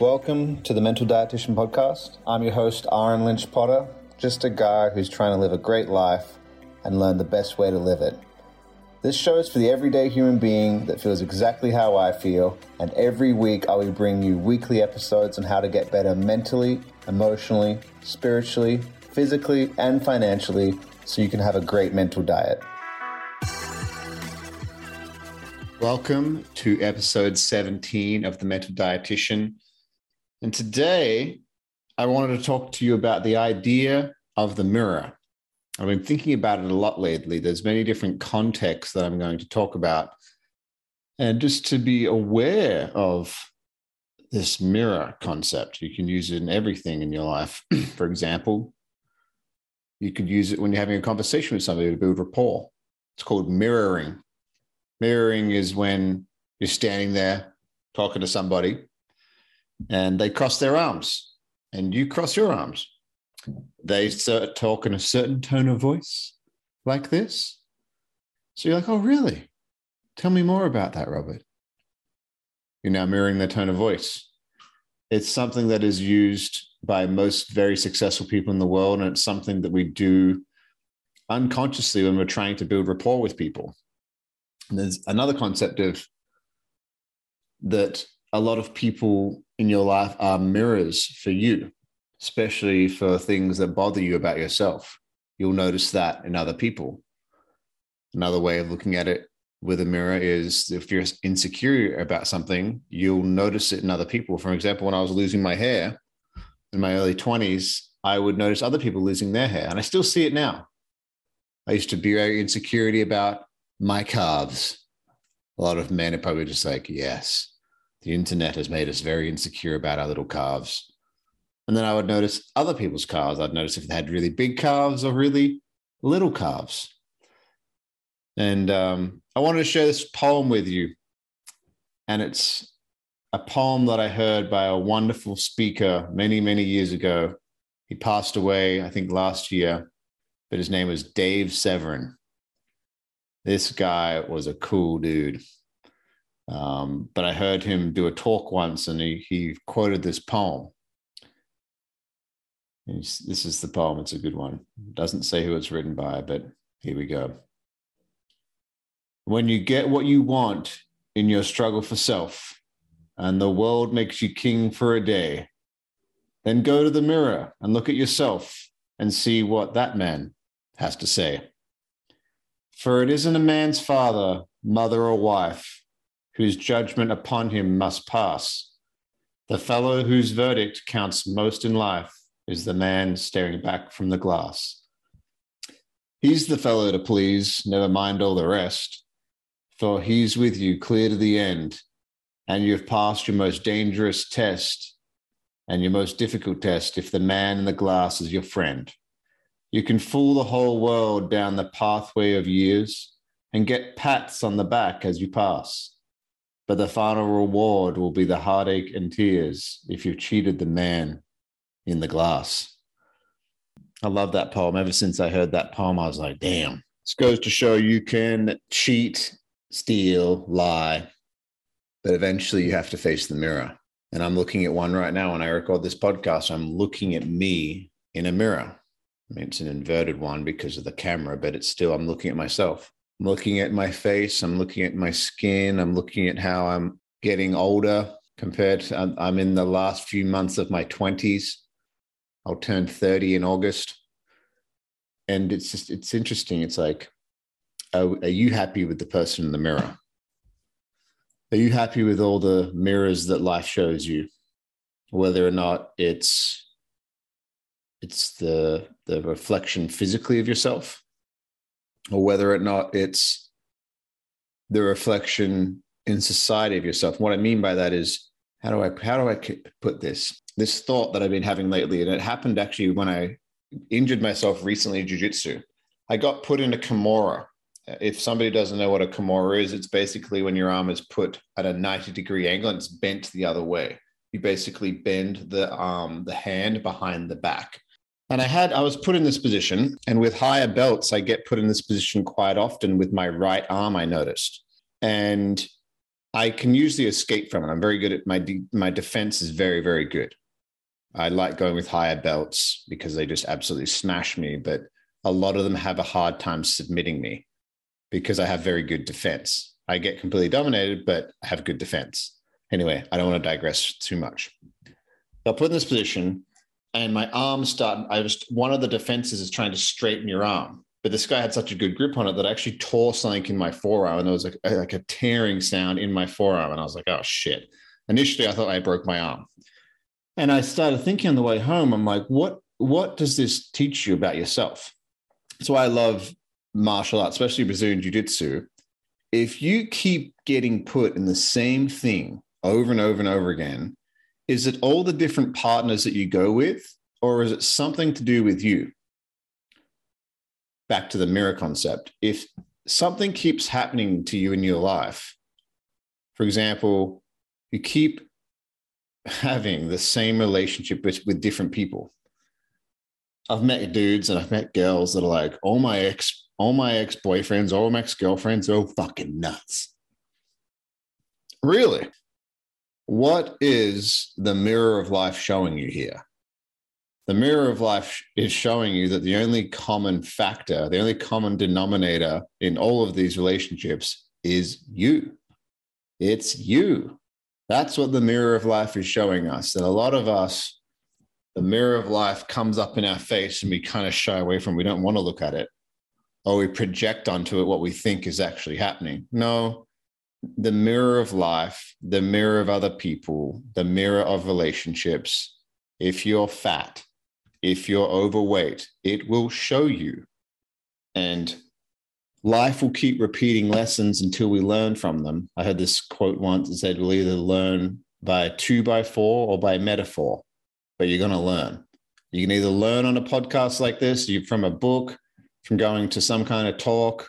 Welcome to the Mental Dietitian Podcast. I'm your host, Ahren Lynch Potter, just a guy who's trying to live a great life and learn the best way to live it. This show is for the everyday human being that feels exactly how I feel, and every week I will bring you weekly episodes on how to get better mentally, emotionally, spiritually, physically, and financially so you can have a great mental diet. Welcome to episode 17 of The Mental Dietitian. And today I wanted to talk to you about the idea of the mirror. I've been thinking about it a lot lately. There's many different contexts that I'm going to talk about. And just to be aware of this mirror concept, you can use it in everything in your life. For example, you could use it when you're having a conversation with somebody to build rapport. It's called mirroring. Mirroring is when you're standing there talking to somebody and they cross their arms and you cross your arms they talk in a certain tone of voice like this. So you're like, oh, really? Tell me more about that, Robert. You're now mirroring their tone of voice. It's something that is used by most very successful people in the world, and it's something that we do unconsciously when we're trying to build rapport with people. And there's another concept of that a lot of people in your life are mirrors for you especially for things that bother you about yourself. You'll notice that in other people. Another way of looking at it with a mirror is if you're insecure about something, you'll notice it in other people. For example, when I was losing my hair in my early 20s, I would notice other people losing their hair, and I still see it now. I used to be very insecurity about my calves. A lot of men are probably just like, yes, the internet has made us very insecure about our little calves. And then I would notice other people's calves. I'd notice if they had really big calves or really little calves. And um, I wanted to share this poem with you. And it's a poem that I heard by a wonderful speaker many, many years ago. He passed away, I think, last year, but his name was Dave Severin. This guy was a cool dude. Um, but I heard him do a talk once and he, he quoted this poem. This is the poem. It's a good one. It doesn't say who it's written by, but here we go. When you get what you want in your struggle for self, and the world makes you king for a day, then go to the mirror and look at yourself and see what that man has to say. For it isn't a man's father, mother, or wife whose judgment upon him must pass. The fellow whose verdict counts most in life is the man staring back from the glass. He's the fellow to please, never mind all the rest, for he's with you clear to the end, and you've passed your most dangerous test and your most difficult test if the man in the glass is your friend. You can fool the whole world down the pathway of years and get pats on the back as you pass. But the final reward will be the heartache and tears if you've cheated the man in the glass. I love that poem. Ever since I heard that poem, I was like, damn. This goes to show you can cheat, steal, lie, but eventually you have to face the mirror. And I'm looking at one right now when I record this podcast. I'm looking at me in a mirror. I mean, it's an inverted one because of the camera, but it's still, I'm looking at myself. I'm looking at my face. I'm looking at my skin. I'm looking at how I'm getting older compared to, I'm in the last few months of my 20s. I'll turn 30 in August. And it's just, it's interesting. It's like, are, are you happy with the person in the mirror? Are you happy with all the mirrors that life shows you? Whether or not it's it's the the reflection physically of yourself, or whether or not it's the reflection in society of yourself. What I mean by that is how do I how do I put this? This thought that I've been having lately, and it happened actually when I injured myself recently in jiu-jitsu. I got put in a kimura. If somebody doesn't know what a kimura is, it's basically when your arm is put at a 90 degree angle and it's bent the other way. You basically bend the arm, the hand behind the back. And I had, I was put in this position, and with higher belts, I get put in this position quite often with my right arm, I noticed. And I can usually escape from it. I'm very good at my de- my defense is very very good. I like going with higher belts because they just absolutely smash me, but a lot of them have a hard time submitting me because I have very good defense. I get completely dominated, but I have good defense. Anyway, I don't want to digress too much. I'll put in this position and my arm started. I was one of the defenses is trying to straighten your arm, but this guy had such a good grip on it that I actually tore something in my forearm, and there was like a, like a tearing sound in my forearm, and I was like, oh shit. Initially, I thought I broke my arm, and I started thinking on the way home, I'm like, what what does this teach you about yourself? That's why I love martial arts, especially Brazilian Jiu Jitsu. If you keep getting put in the same thing over and over and over again, is it all the different partners that you go with, or is it something to do with you? Back to the mirror concept. If something keeps happening to you in your life, for example, you keep having the same relationship with, with different people. I've met dudes and I've met girls that are like, all my ex, all my ex-boyfriends, all my ex-girlfriends are fucking nuts. Really? What is the mirror of life showing you here? The mirror of life is showing you that the only common factor, the only common denominator in all of these relationships is you. It's you. That's what the mirror of life is showing us. That a lot of us, the mirror of life comes up in our face and we kind of shy away from. It. We don't want to look at it, or we project onto it what we think is actually happening. No, the mirror of life, the mirror of other people, the mirror of relationships. If you're fat, if you're overweight, it will show you. And life will keep repeating lessons until we learn from them. I heard this quote once that said, We'll either learn by two by four or by metaphor, but you're going to learn. You can either learn on a podcast like this, from a book, from going to some kind of talk,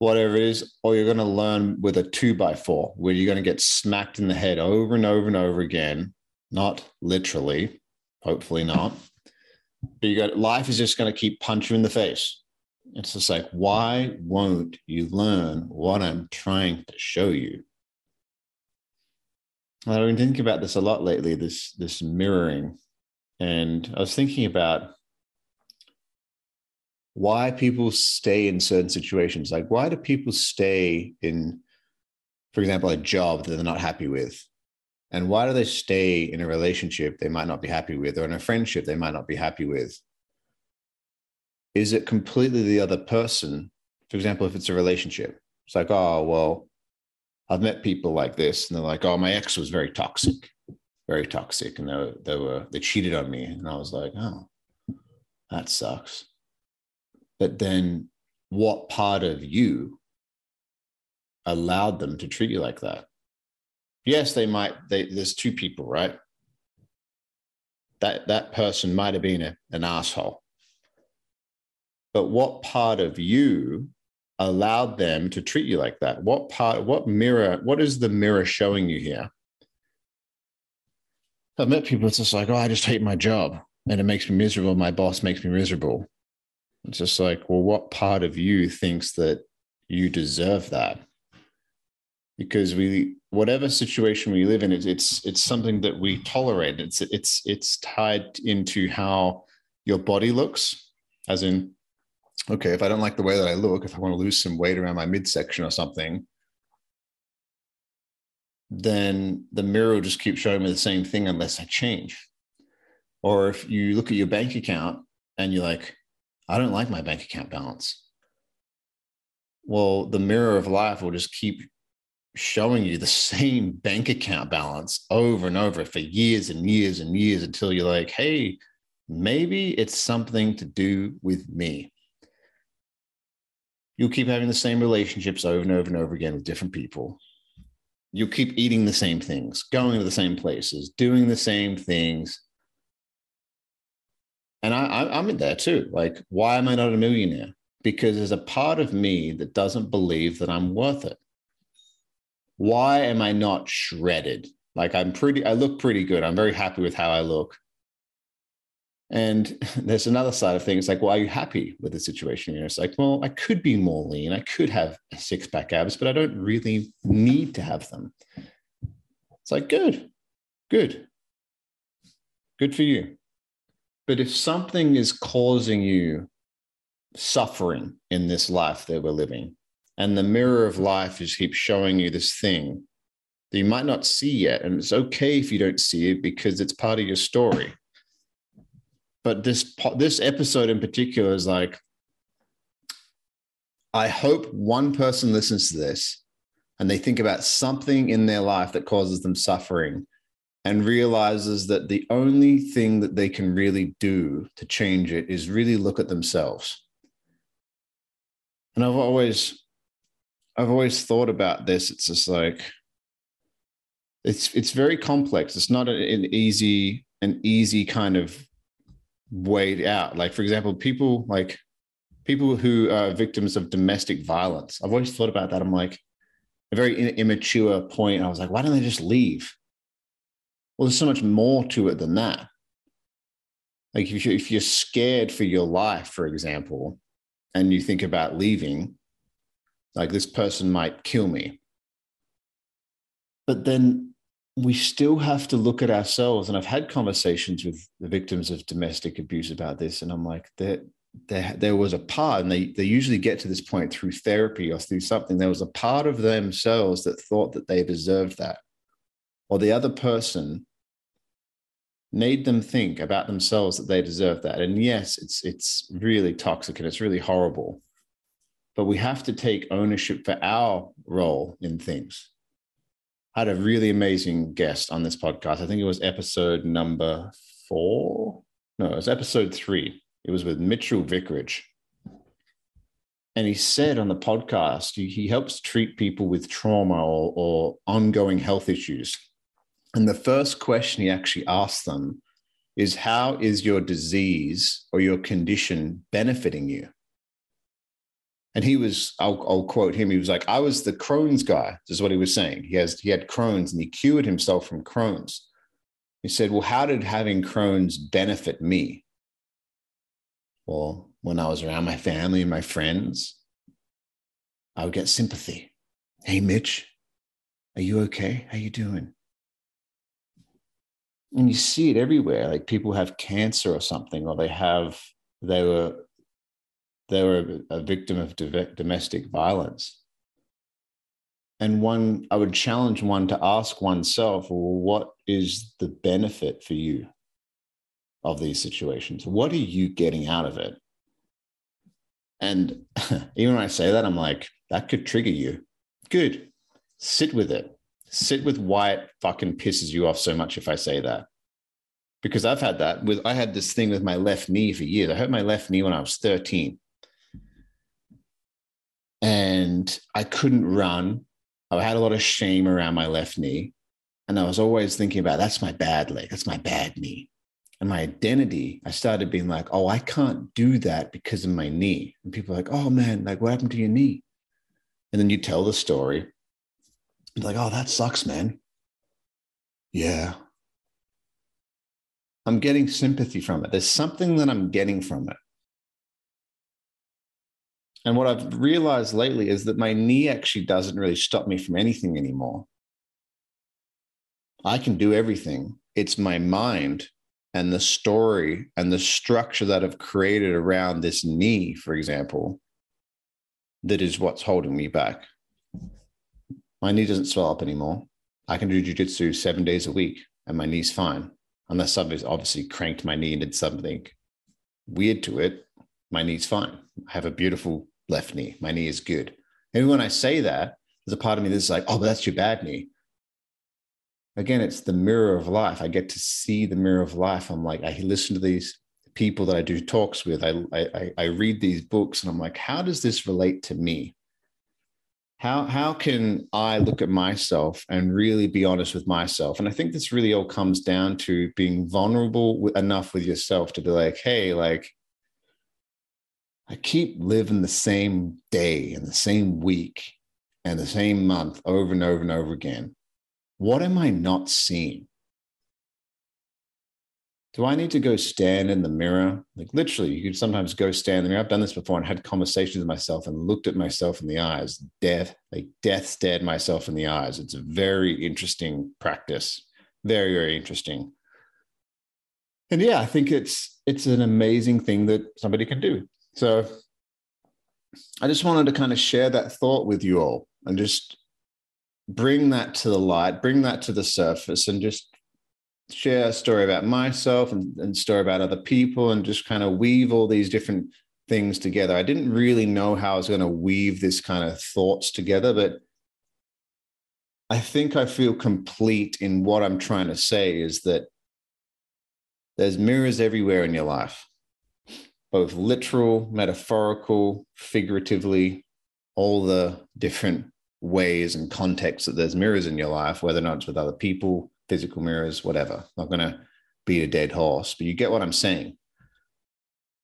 whatever it is, or you're going to learn with a two by four where you're going to get smacked in the head over and over and over again. Not literally, hopefully not. But you got life is just going to keep punching you in the face. It's just like, why won't you learn what I'm trying to show you? I've been thinking about this a lot lately, this this mirroring. And I was thinking about why people stay in certain situations. Like, why do people stay in, for example, a job that they're not happy with? And why do they stay in a relationship they might not be happy with or in a friendship they might not be happy with? Is it completely the other person? For example, if it's a relationship, it's like, oh, well, I've met people like this, and they're like, oh, my ex was very toxic, very toxic. And they were, they were, they cheated on me. And I was like, oh, that sucks but then what part of you allowed them to treat you like that? Yes they might they, there's two people right? That that person might have been a, an asshole. But what part of you allowed them to treat you like that? What part what mirror what is the mirror showing you here? I've met people it's just like oh i just hate my job and it makes me miserable. My boss makes me miserable it's just like, well, what part of you thinks that you deserve that? Because we, whatever situation we live in, it's it's it's something that we tolerate. It's it's it's tied into how your body looks, as in, okay, if I don't like the way that I look, if I want to lose some weight around my midsection or something, then the mirror will just keep showing me the same thing unless I change. Or if you look at your bank account and you're like, I don't like my bank account balance. Well, the mirror of life will just keep showing you the same bank account balance over and over for years and years and years until you're like, hey, maybe it's something to do with me. You'll keep having the same relationships over and over and over again with different people. You'll keep eating the same things, going to the same places, doing the same things and I, I'm in there too. Like, why am I not a millionaire? Because there's a part of me that doesn't believe that I'm worth it. Why am I not shredded? Like, I'm pretty, I look pretty good. I'm very happy with how I look. And there's another side of things like, well, are you happy with the situation? You know, it's like, well, I could be more lean. I could have six pack abs, but I don't really need to have them. It's like, good, good, good for you. But if something is causing you suffering in this life that we're living, and the mirror of life just keeps showing you this thing that you might not see yet, and it's okay if you don't see it because it's part of your story. But this this episode in particular is like i hope one person listens to this and they think about something in their life that causes them suffering and realizes that the only thing that they can really do to change it is really look at themselves and i've always i've always thought about this it's just like it's it's very complex it's not an easy an easy kind of weighed out. Like, for example, people like people who are victims of domestic violence. I've always thought about that. I'm like, a very immature point. I was like, why don't they just leave? Well, there's so much more to it than that. Like, if, you, if you're scared for your life, for example, and you think about leaving, like this person might kill me. But then we still have to look at ourselves. And I've had conversations with the victims of domestic abuse about this, and I'm like, there, there, there was a part, and they, they usually get to this point through therapy or through something. There was a part of themselves that thought that they deserved that, or the other person made them think about themselves that they deserve that. And yes, it's it's really toxic and it's really horrible. But we have to take ownership for our role in things I had a really amazing guest on this podcast. I think it was episode number four. No, it was episode three. It was with Mitchell Vickridge. And he said on the podcast, he, he helps treat people with trauma or, or ongoing health issues. And the first question he actually asked them is How is your disease or your condition benefiting you? and he was I'll, I'll, quote him. He was like i was the crohn's guy this is what he was saying. He has he had crohn's and he cured himself from crohn's. He said well how did having crohn's benefit me? Well when i was around my family and my friends i would get sympathy. Hey mitch are you okay? How you doing and you see it everywhere like people have cancer or something or they have they were they were a victim of domestic violence. And one, I would challenge one to ask oneself, well, what is the benefit for you of these situations? What are you getting out of it? And even when I say that, I'm like, that could trigger you. Good. Sit with it. Sit with why it fucking pisses you off so much if I say that. Because I've had that with, I had this thing with my left knee for years. I hurt my left knee when I was 13 and I couldn't run. I had a lot of shame around my left knee. And I was always thinking about that's my bad leg, that's my bad knee. And my identity, I started being like, oh, I can't do that because of my knee. And people are like, oh man, like what happened to your knee? And then you tell the story. Like, oh, that sucks, man. Yeah. I'm getting sympathy from it. There's something that I'm getting from it. And what I've realized lately is that my knee actually doesn't really stop me from anything anymore. I can do everything. It's my mind and the story and the structure that I've created around this knee, for example, that is what's holding me back. My knee doesn't swell up anymore. I can do jujitsu seven days a week and my knee's fine. Unless somebody's obviously cranked my knee and did something weird to it, my knee's fine. I have a beautiful left knee. My knee is good. And when I say that, there's a part of me that's like, oh, but that's your bad knee. Again, it's the mirror of life. I get to see the mirror of life. I'm like, I listen to these people that I do talks with. I, I, I read these books and I'm like, how does this relate to me? How, how can I look at myself and really be honest with myself? And I think this really all comes down to being vulnerable enough with yourself to be like, hey, like, I keep living the same day and the same week and the same month over and over and over again. What am I not seeing? Do I need to go stand in the mirror? Like literally, you could sometimes go stand in the mirror. I've done this before and had conversations with myself and looked at myself in the eyes, death, like death stared myself in the eyes. It's a very interesting practice. Very, very interesting. And yeah, I think it's it's an amazing thing that somebody can do. So I just wanted to kind of share that thought with you all and just bring that to the light, bring that to the surface, and just share a story about myself and, and story about other people and just kind of weave all these different things together. I didn't really know how I was going to weave this kind of thoughts together, but I think I feel complete in what I'm trying to say is that there's mirrors everywhere in your life, both literal, metaphorical, figuratively, all the different ways and contexts that there's mirrors in your life, whether or not it's with other people, physical mirrors, whatever. Not going to beat a dead horse, but you get what I'm saying.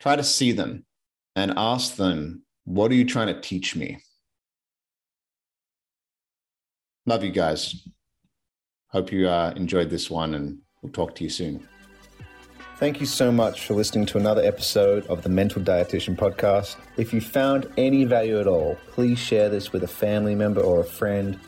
Try to see them and ask them, What are you trying to teach me? Love you guys. Hope you uh, enjoyed this one, and we'll talk to you soon. Thank you so much for listening to another episode of the Mental Dietitian Podcast. If you found any value at all, please share this with a family member or a friend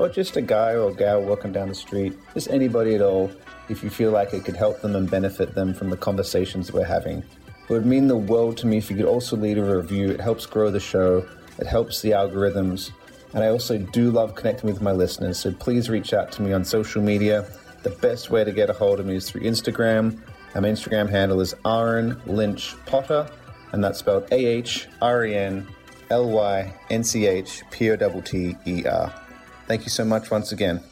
or just a guy or a gal walking down the street, just anybody at all, if you feel like it could help them and benefit them from the conversations we're having. It would mean the world to me if you could also leave a review. It helps grow the show, it helps the algorithms, and I also do love connecting with my listeners, so please reach out to me on social media. The best way to get a hold of me is through Instagram. My Instagram handle is Ahren Lynch Potter, and that's spelled A H R E N L Y N C H P O T T E R. Thank you so much once again.